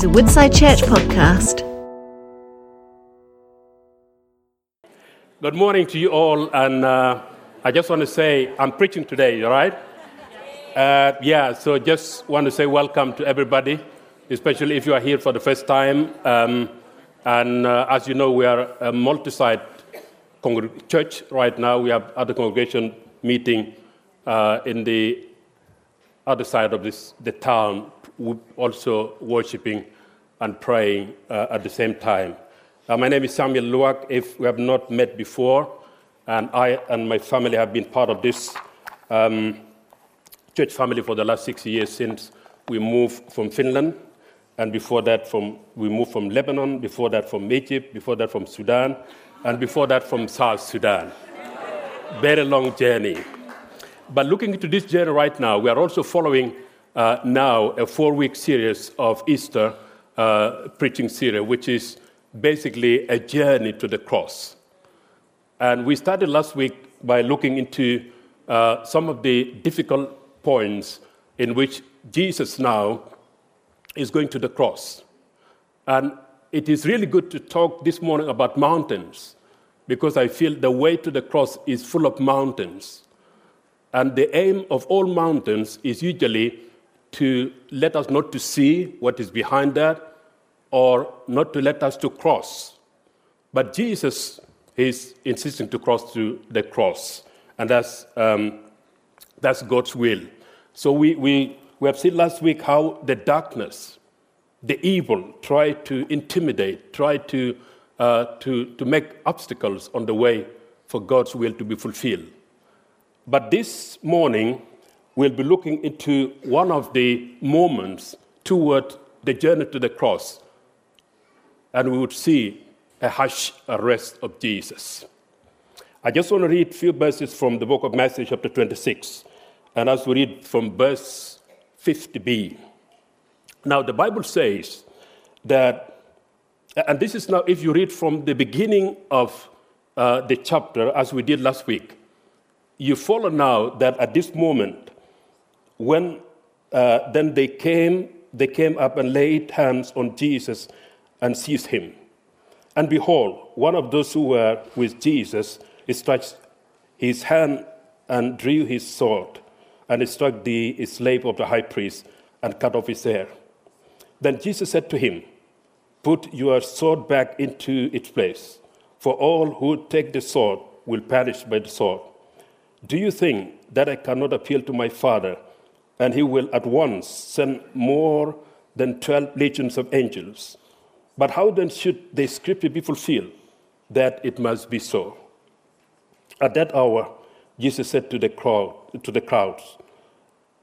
is a Woodside Church podcast. Good morning to you all, and uh, I just want to say I'm preaching today, all right? Uh, yeah, so just want to say welcome to everybody, especially if you are here for the first time. Um, and uh, as you know, we are a multi-site congreg- church right now. We have other congregation meeting uh, in the other side of this, the town, also worshiping and praying uh, at the same time. Uh, my name is Samuel Luak. If we have not met before, and I and my family have been part of this um, church family for the last six years since we moved from Finland, and before that, from we moved from Lebanon. Before that, from Egypt. Before that, from Sudan, and before that, from South Sudan. Very long journey. But looking into this journey right now, we are also following uh, now a four-week series of Easter uh, preaching series, which is basically a journey to the cross. And we started last week by looking into uh, some of the difficult points in which Jesus now is going to the cross. And it is really good to talk this morning about mountains because I feel the way to the cross is full of mountains. And the aim of all mountains is usually to let us not to see what is behind that or not to let us to cross. But Jesus is insisting to cross to the cross, and that's, um, that's God's will. So we, we, we have seen last week how the darkness, the evil, try to intimidate, try to, uh, to, to make obstacles on the way for God's will to be fulfilled. But this morning, we'll be looking into one of the moments toward the journey to the cross and we would see a harsh arrest of Jesus. I just want to read a few verses from the book of Matthew, chapter 26, and as we read from verse 50b. Now, the Bible says that, and this is now, if you read from the beginning of uh, the chapter, as we did last week, you follow now that at this moment, when uh, then they came, they came up and laid hands on Jesus and seized him. And behold, one of those who were with Jesus stretched his hand and drew his sword and struck the slave of the high priest and cut off his hair. Then Jesus said to him, Put your sword back into its place, for all who take the sword will perish by the sword. Do you think that I cannot appeal to my Father, and he will at once send more than 12 legions of angels? But how then should the scripture be fulfilled that it must be so? At that hour, Jesus said to the crowd, to the crowds,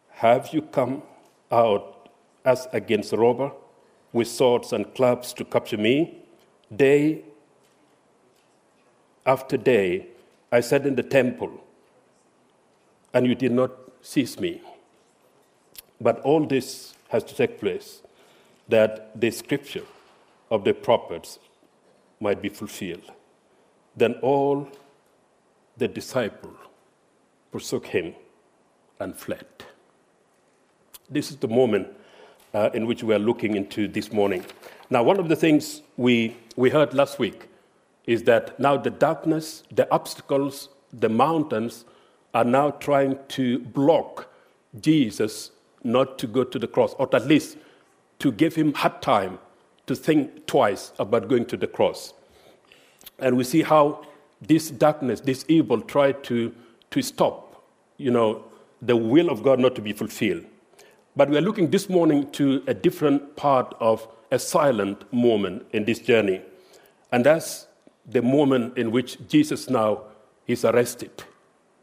Have you come out as against a robber with swords and clubs to capture me? Day after day, I sat in the temple, and you did not seize me. But all this has to take place that the scripture of the prophets might be fulfilled. Then all the disciples forsook him and fled. This is the moment uh, in which we are looking into this morning. Now, one of the things we, we heard last week is that now the darkness, the obstacles, the mountains are now trying to block Jesus not to go to the cross, or at least to give him hard time to think twice about going to the cross. And we see how this darkness, this evil, tried to, to stop, you know, the will of God not to be fulfilled. But we are looking this morning to a different part of a silent moment in this journey. And that's the moment in which Jesus now is arrested,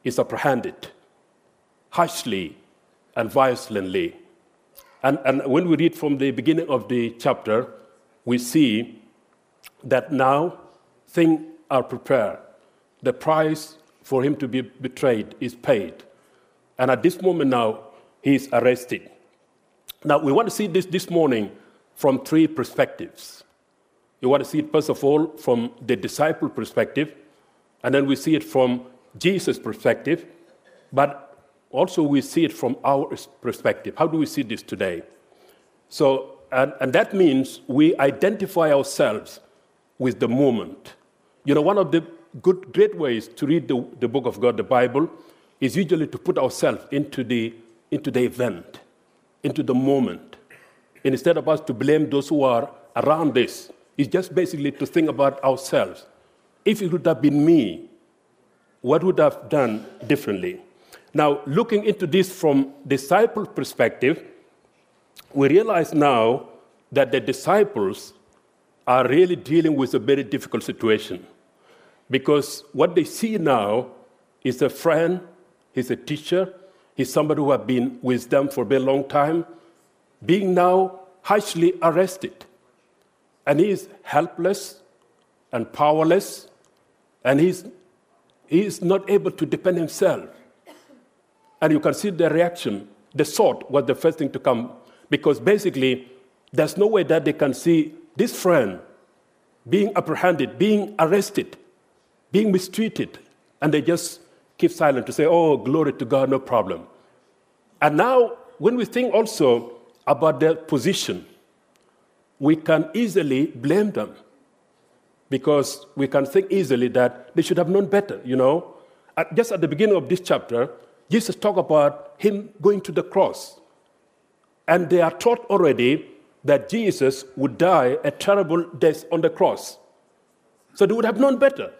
is apprehended, harshly and violently. And, and when we read from the beginning of the chapter, we see that now things are prepared. The price for him to be betrayed is paid. And at this moment now, he is arrested. Now, we want to see this this morning from three perspectives. You want to see it, first of all, from the disciple perspective, and then we see it from Jesus' perspective, but also we see it from our perspective. How do we see this today? So, And, and that means we identify ourselves with the moment. You know, one of the good, great ways to read the, the book of God, the Bible, is usually to put ourselves into the, into the event, into the moment. Instead of us to blame those who are around this, it's just basically to think about ourselves. If it would have been me, what would I have done differently? Now, looking into this from disciple perspective, we realize now that the disciples are really dealing with a very difficult situation because what they see now is a friend, he's a teacher, he's somebody who has been with them for a very long time, being now harshly arrested. And he is helpless and powerless, and he's, he is not able to defend himself. And you can see the reaction. The sword was the first thing to come, because basically, there's no way that they can see this friend being apprehended, being arrested, being mistreated, and they just keep silent to say, Oh, glory to God, no problem. And now, when we think also about their position, we can easily blame them because we can think easily that they should have known better, you know. At, just at the beginning of this chapter, Jesus talked about him going to the cross. And they are taught already that Jesus would die a terrible death on the cross. So they would have known better.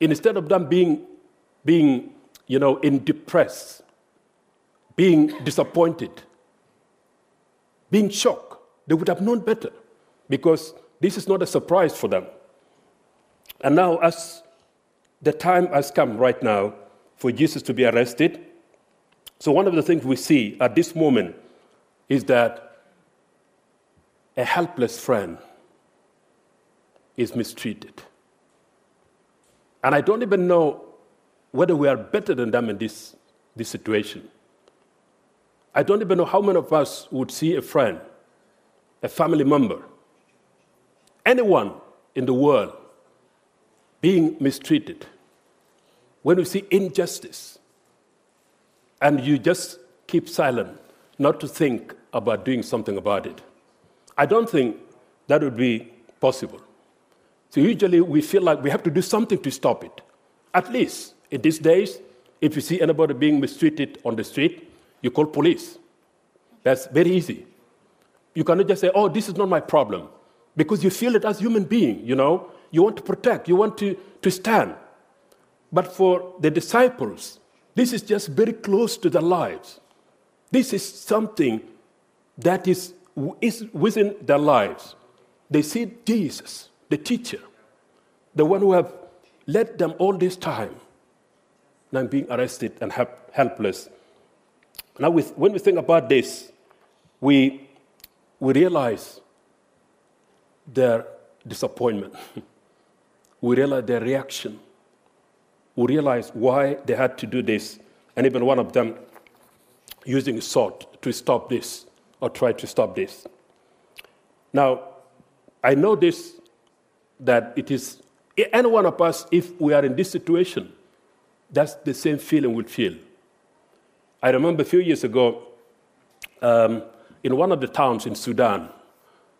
Instead of them being, being you know, in depressed, being disappointed, being shocked, they would have known better because this is not a surprise for them. And now, as the time has come right now for Jesus to be arrested, so one of the things we see at this moment is that a helpless friend is mistreated. And I don't even know whether we are better than them in this, this situation. I don't even know how many of us would see a friend, a family member, anyone in the world being mistreated. When we see injustice, and you just keep silent, not to think about doing something about it. I don't think that would be possible. So usually we feel like we have to do something to stop it. At least in these days, if you see anybody being mistreated on the street, you call police. That's very easy. You cannot just say, oh, this is not my problem. Because you feel it as human being, you know. You want to protect, you want to, to stand. But for the disciples, this is just very close to their lives. This is something that is is within their lives. They see Jesus, the teacher, the one who have led them all this time, now being arrested and help, helpless. Now, with, when we think about this, we, we realize their disappointment. we realize their reaction. We realize why they had to do this, and even one of them using a sword to stop this or try to stop this. Now, I know this that it is any one of us, if we are in this situation, that's the same feeling we feel. I remember a few years ago um, in one of the towns in Sudan,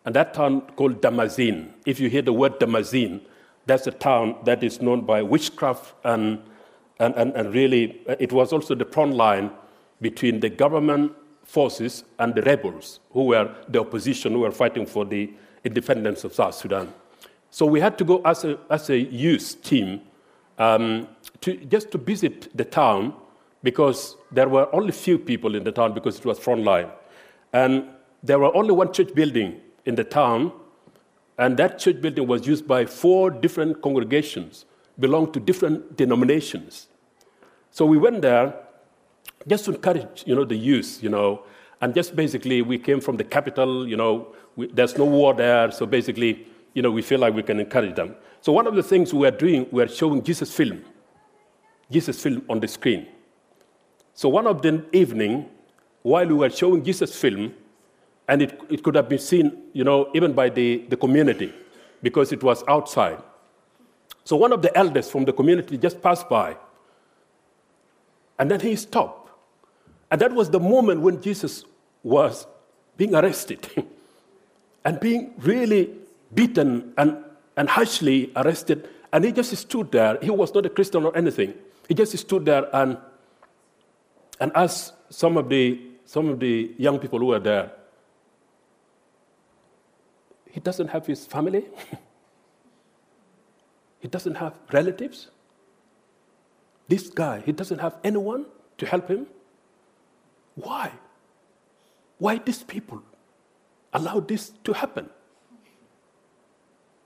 and that town called Damazin. If you hear the word Damazin, that's a town that is known by witchcraft and, and, and, and really, it was also the front line between the government forces and the rebels, who were the opposition, who were fighting for the independence of South Sudan. So we had to go as a, as a youth team um, to, just to visit the town because there were only few people in the town because it was frontline. And there were only one church building in the town, and that church building was used by four different congregations, belonged to different denominations. So we went there just to encourage, you know, the youth, you know, and just basically we came from the capital, you know, we, there's no war there, so basically, you know, we feel like we can encourage them. So one of the things we are doing, we are showing Jesus film, Jesus film on the screen. So one of the evening, while we were showing Jesus film, and it, it could have been seen, you know, even by the, the community, because it was outside. So one of the elders from the community just passed by, and then he stopped and that was the moment when Jesus was being arrested. and being really beaten and, and harshly arrested. And he just stood there. He was not a Christian or anything. He just stood there and, and asked some of, the, some of the young people who were there, he doesn't have his family. he doesn't have relatives. This guy, he doesn't have anyone to help him. Why? Why these people allow this to happen?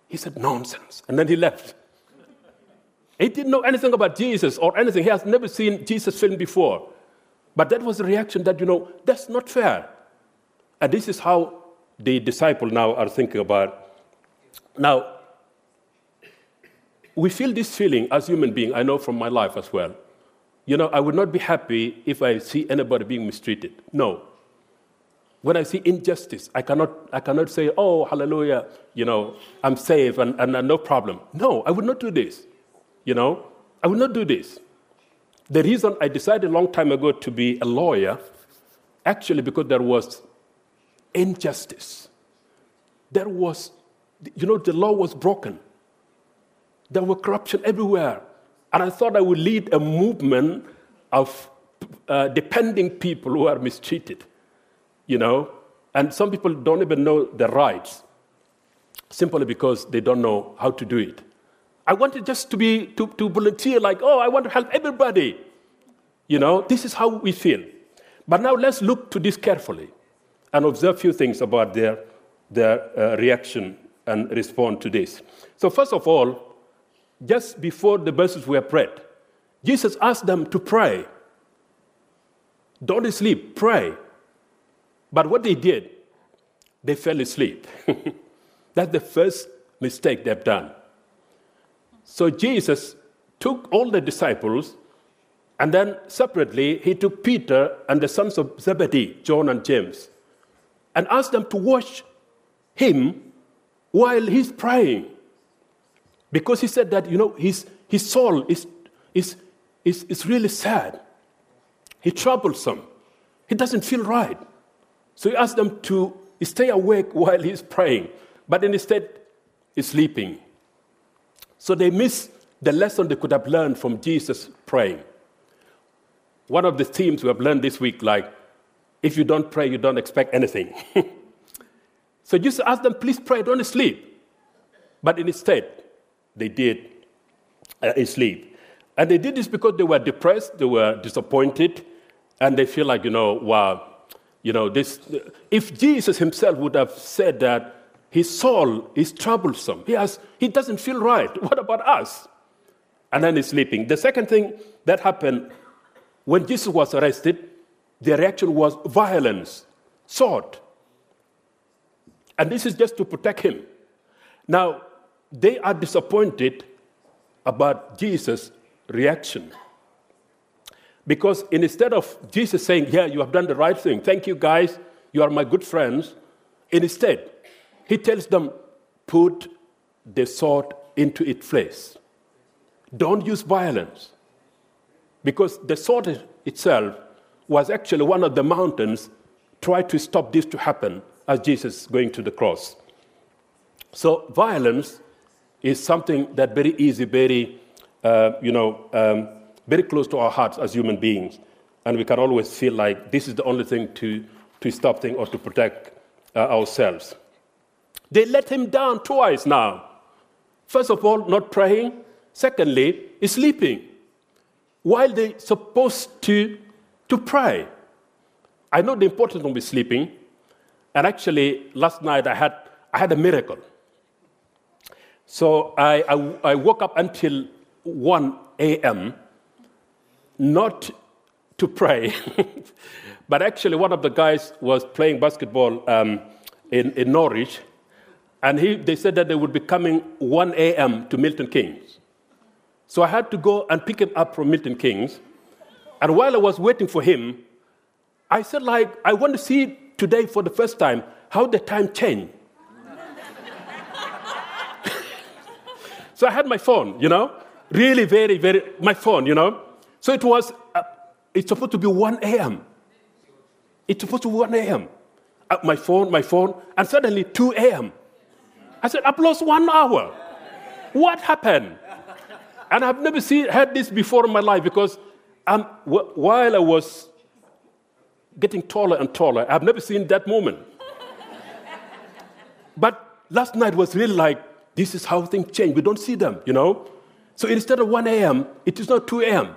He said, nonsense. And then he left. He didn't know anything about Jesus or anything. He has never seen Jesus film before. But that was the reaction that, you know, that's not fair. And this is how the disciple now are thinking about. Now, we feel this feeling as human beings, I know from my life as well. You know, I would not be happy if I see anybody being mistreated. No. When I see injustice, I cannot, I cannot say, oh, hallelujah, you know, I'm safe and, and, and no problem. No, I would not do this. You know, I would not do this. The reason I decided a long time ago to be a lawyer, actually, because there was injustice. There was, you know, the law was broken. There was corruption everywhere. And I thought I would lead a movement of uh, depending people who are mistreated, you know. And some people don't even know their rights simply because they don't know how to do it. I wanted just to be to, to volunteer, like, oh, I want to help everybody. You know, this is how we feel. But now let's look to this carefully and observe a few things about their, their uh, reaction and respond to this. So, first of all, just before the verses were prayed, Jesus asked them to pray. Don't sleep, pray. But what they did, they fell asleep. That's the first mistake they've done. So Jesus took all the disciples, and then separately, he took Peter and the sons of Zebedee, John and James, and asked them to watch him while he's praying. Because he said that, you know, his, his soul is, is, is, is really sad. He's troublesome. He doesn't feel right. So he asked them to stay awake while he's praying, but instead, he's sleeping. So they miss the lesson they could have learned from Jesus praying. One of the themes we have learned this week, like, if you don't pray, you don't expect anything. so just ask them, please pray, don't sleep. But instead, they did uh, sleep. And they did this because they were depressed, they were disappointed, and they feel like, you know, wow, you know, this, if Jesus himself would have said that his soul is troublesome, he, has, he doesn't feel right, what about us? And then he's sleeping. The second thing that happened when Jesus was arrested, the reaction was violence, sword. And this is just to protect him. Now, they are disappointed about Jesus' reaction. Because instead of Jesus saying, Yeah, you have done the right thing, thank you guys, you are my good friends, instead, he tells them, Put the sword into its place. Don't use violence. Because the sword itself was actually one of the mountains tried to stop this to happen as Jesus going to the cross. So violence is something that very easy, very, uh, you know, um, very close to our hearts as human beings. And we can always feel like this is the only thing to, to stop things or to protect uh, ourselves. They let him down twice now. First of all, not praying. Secondly, sleeping. While they're supposed to, to pray. I know the importance of sleeping. And actually, last night I had, I had a miracle. So I, I, I woke up until 1 a.m., not to pray, but actually, one of the guys was playing basketball um, in, in Norwich, and he, they said that they would be coming 1 a.m. to Milton Keynes. So I had to go and pick him up from Milton Keynes. And while I was waiting for him, I said, like, I want to see today for the first time how the time changed. So I had my phone, you know, really very, very, my phone, you know. So it was, uh, it's supposed to be 1 a.m. It's supposed to be 1 a.m. uh, my phone, my phone, and suddenly 2 a.m. I said, I've lost one hour. What happened? And I've never seen, heard this before in my life because I'm, while I was getting taller and taller, I've never seen that moment. but last night was really like, this is how things change. We don't see them, you know? So instead of 1 a.m., it is now 2 a.m.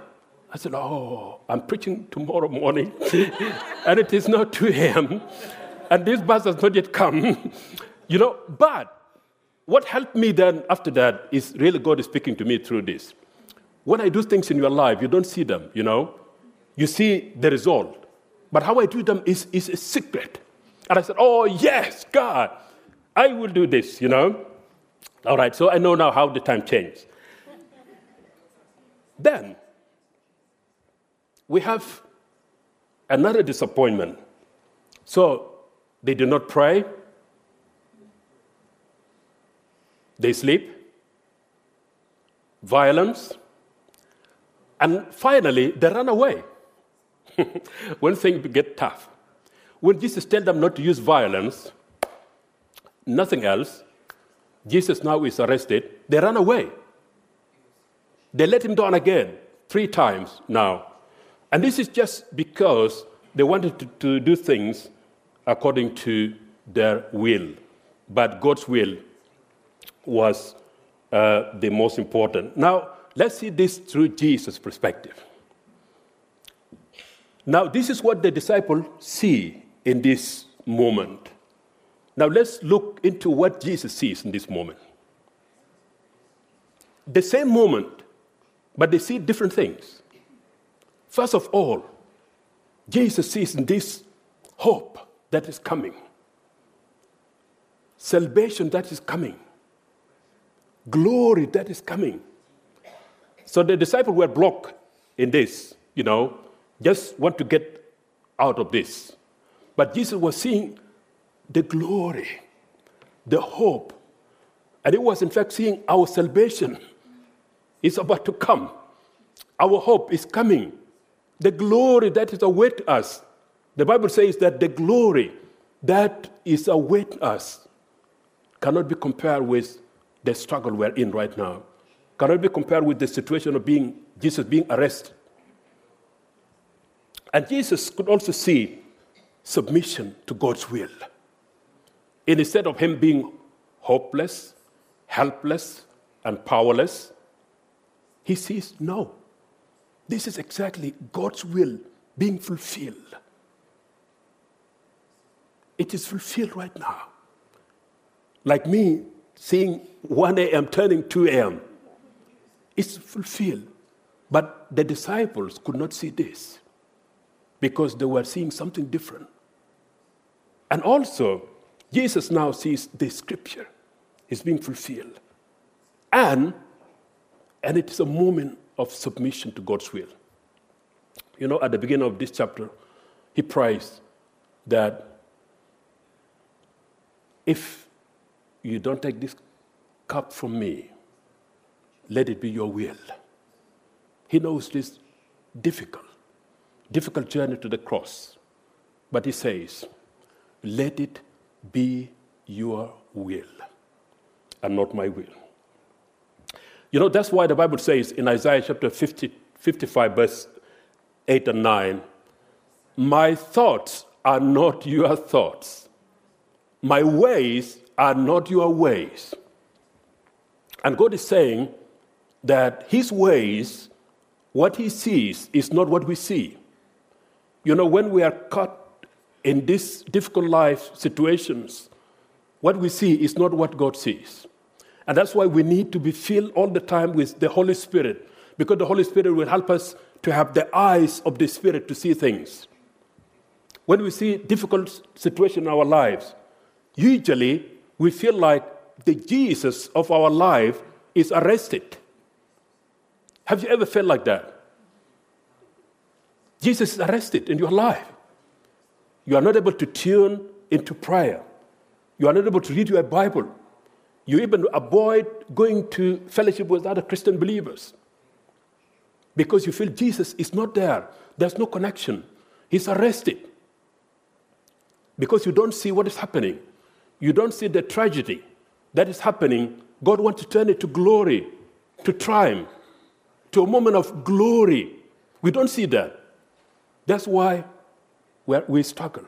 I said, Oh, I'm preaching tomorrow morning, and it is not 2 a.m., and this bus has not yet come. you know, but what helped me then after that is really God is speaking to me through this. When I do things in your life, you don't see them, you know? You see the result. But how I do them is, is a secret. And I said, Oh, yes, God, I will do this, you know? All right, so I know now how the time changed. then, we have another disappointment. So, they do not pray, they sleep, violence, and finally, they run away when things get tough. When Jesus tells them not to use violence, nothing else, Jesus now is arrested, they run away. They let him down again, three times now. And this is just because they wanted to, to do things according to their will. But God's will was uh, the most important. Now, let's see this through Jesus' perspective. Now, this is what the disciples see in this moment. Now, let's look into what Jesus sees in this moment. The same moment, but they see different things. First of all, Jesus sees in this hope that is coming, salvation that is coming, glory that is coming. So the disciples were blocked in this, you know, just want to get out of this. But Jesus was seeing the glory, the hope, and it was in fact seeing our salvation is about to come. Our hope is coming. The glory that is await us. The Bible says that the glory that is await us cannot be compared with the struggle we're in right now. Cannot be compared with the situation of being Jesus being arrested and Jesus could also see submission to God's will. Instead of him being hopeless, helpless, and powerless, he sees no. This is exactly God's will being fulfilled. It is fulfilled right now. Like me seeing 1 a.m. turning 2 a.m. It's fulfilled. But the disciples could not see this because they were seeing something different. And also, Jesus now sees the scripture is being fulfilled. And, and it is a moment of submission to God's will. You know, at the beginning of this chapter, he prays that if you don't take this cup from me, let it be your will. He knows this difficult difficult journey to the cross. But he says, Let it be your will and not my will. You know, that's why the Bible says in Isaiah chapter 50, 55, verse 8 and 9, My thoughts are not your thoughts, my ways are not your ways. And God is saying that His ways, what He sees, is not what we see. You know, when we are caught in these difficult life situations, what we see is not what God sees. And that's why we need to be filled all the time with the Holy Spirit, because the Holy Spirit will help us to have the eyes of the Spirit to see things. When we see difficult situations in our lives, usually we feel like the Jesus of our life is arrested. Have you ever felt like that? Jesus is arrested in your life. You are not able to tune into prayer. You are not able to read your Bible. You even avoid going to fellowship with other Christian believers because you feel Jesus is not there. There's no connection. He's arrested. because you don't see what is happening. You don't see the tragedy that is happening. God wants to turn it to glory, to triumph, to a moment of glory. We don't see that. That's why we struggle.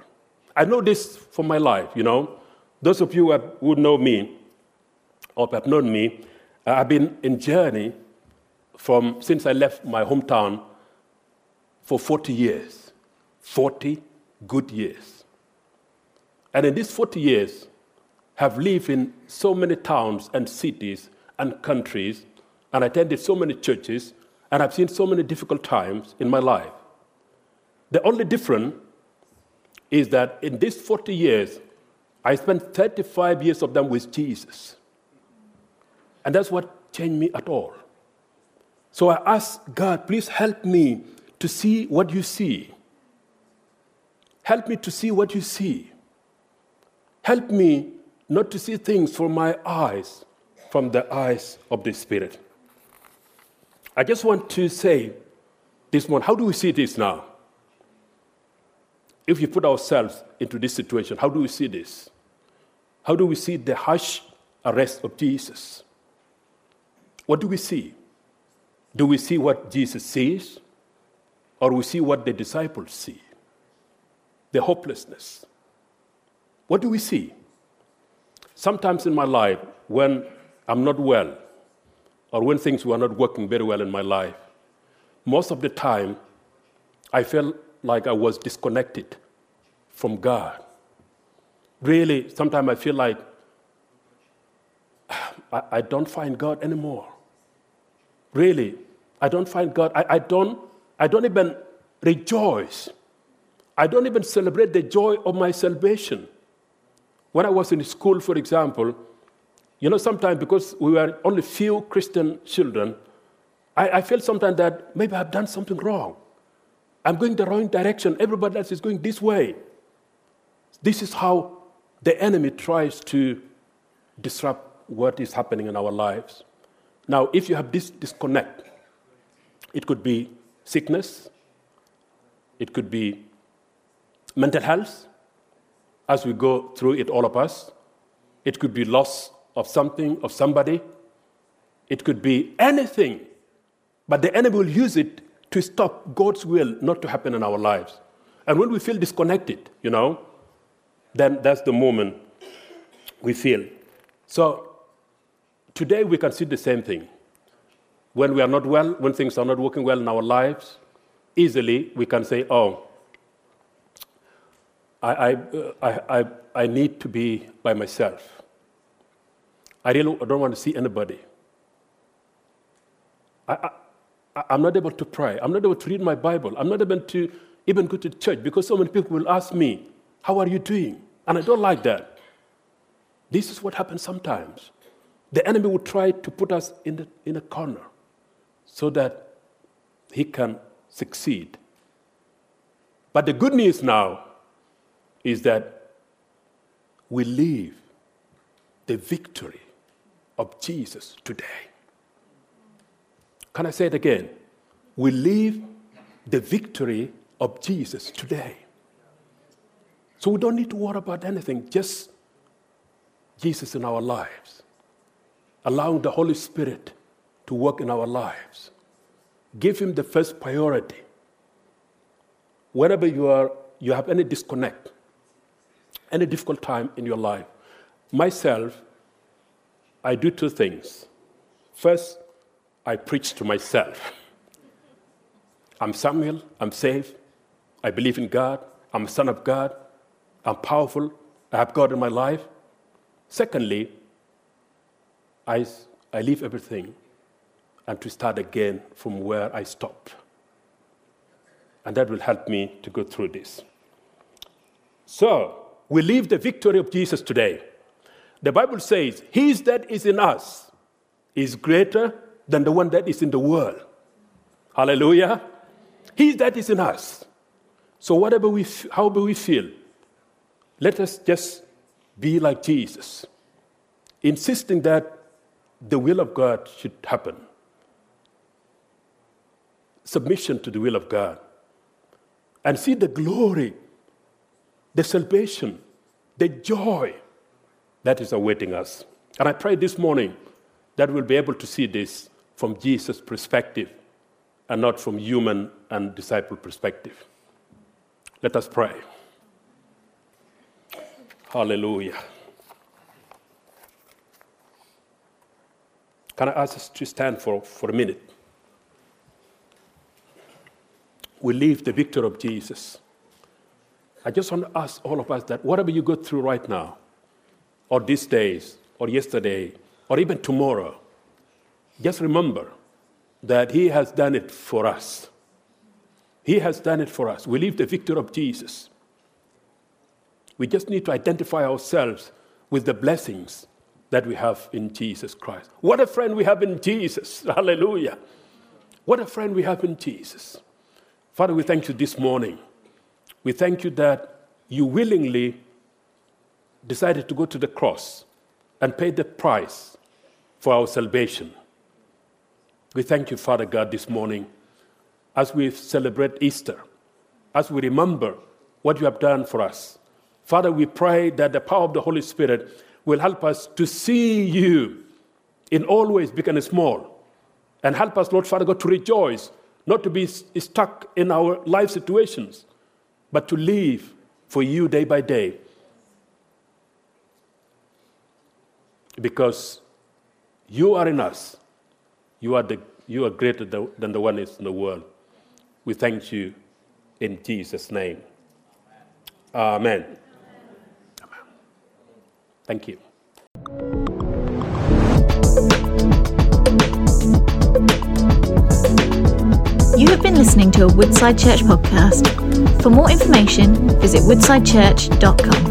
I know this from my life, you know. Those of you who know me or have known me, uh, I've been in journey from since I left my hometown for 40 years. 40 good years. And in these 40 years, have lived in so many towns and cities and countries and I attended so many churches and I've seen so many difficult times in my life. The only difference is that in these 40 years, I spent 35 years of them with Jesus. And that's what changed me at all. So I asked God, please help me to see what you see. Help me to see what you see. Help me not to see things from my eyes, from the eyes of the Spirit. I just want to say this one how do we see this now? If we put ourselves into this situation, how do we see this? How do we see the harsh arrest of Jesus? What do we see? Do we see what Jesus sees? Or we see what the disciples see? The hopelessness. What do we see? Sometimes in my life, when I'm not well, or when things were not working very well in my life, most of the time I felt like I was disconnected from God. Really, sometimes I feel like I, I, don't find God anymore. Really, I don't find God. I, I, don't, I don't even rejoice. I don't even celebrate the joy of my salvation. When I was in school, for example, you know, sometimes because we were only few Christian children, I, I felt sometimes that maybe I've done something wrong. I'm going the wrong direction. Everybody else is going this way. This is how the enemy tries to disrupt what is happening in our lives. Now, if you have this disconnect, it could be sickness, it could be mental health, as we go through it, all of us. It could be loss of something, of somebody. It could be anything. But the enemy will use it to stop God's will not to happen in our lives. And when we feel disconnected, you know, then that's the moment we feel. So today we can see the same thing. When we are not well, when things are not working well in our lives, easily we can say, oh, I, I, uh, I, I, I need to be by myself. I really don't want to see anybody. I, I, I'm not able to pray. I'm not able to read my Bible. I'm not able to even go to church because so many people will ask me, How are you doing? And I don't like that. This is what happens sometimes. The enemy will try to put us in, the, in a corner so that he can succeed. But the good news now is that we live the victory of Jesus today. Can I say it again? We live the victory of Jesus today. So we don't need to worry about anything, just Jesus in our lives, allowing the Holy Spirit to work in our lives. Give Him the first priority. Whenever you, are, you have any disconnect, any difficult time in your life, myself, I do two things. First, I preach to myself. I'm Samuel, I'm saved, I believe in God, I'm a son of God, I'm powerful, I have God in my life. Secondly, I, I leave everything and to start again from where I stopped. And that will help me to go through this. So, we live the victory of Jesus today. The Bible says, He that is in us is greater than the one that is in the world. Hallelujah. He that is in us. So, whatever we, however we feel, let us just be like Jesus, insisting that the will of God should happen. Submission to the will of God. And see the glory the salvation, the joy that is awaiting us. And I pray this morning that we'll be able to see this from Jesus' perspective and not from human and disciple perspective. Let us pray. Hallelujah. Can I ask us to stand for, for a minute? We live the victory of Jesus. I just want to ask all of us that whatever you go through right now, or these days, or yesterday, or even tomorrow, just remember that He has done it for us. He has done it for us. We live the victory of Jesus. We just need to identify ourselves with the blessings that we have in Jesus Christ. What a friend we have in Jesus. Hallelujah. What a friend we have in Jesus. Father, we thank you this morning. We thank you that you willingly decided to go to the cross and pay the price for our salvation. We thank you, Father God, this morning as we celebrate Easter, as we remember what you have done for us. Father, we pray that the power of the Holy Spirit will help us to see you in all ways, big and small. And help us, Lord Father God, to rejoice, not to be stuck in our life situations, but to live for you day by day. Because you are in us. You are, the, you are greater than the one is in the world. We thank you in Jesus' name. Amen. Amen. Thank you. You have been listening to a Woodside Church podcast. For more information, visit woodsidechurch.com.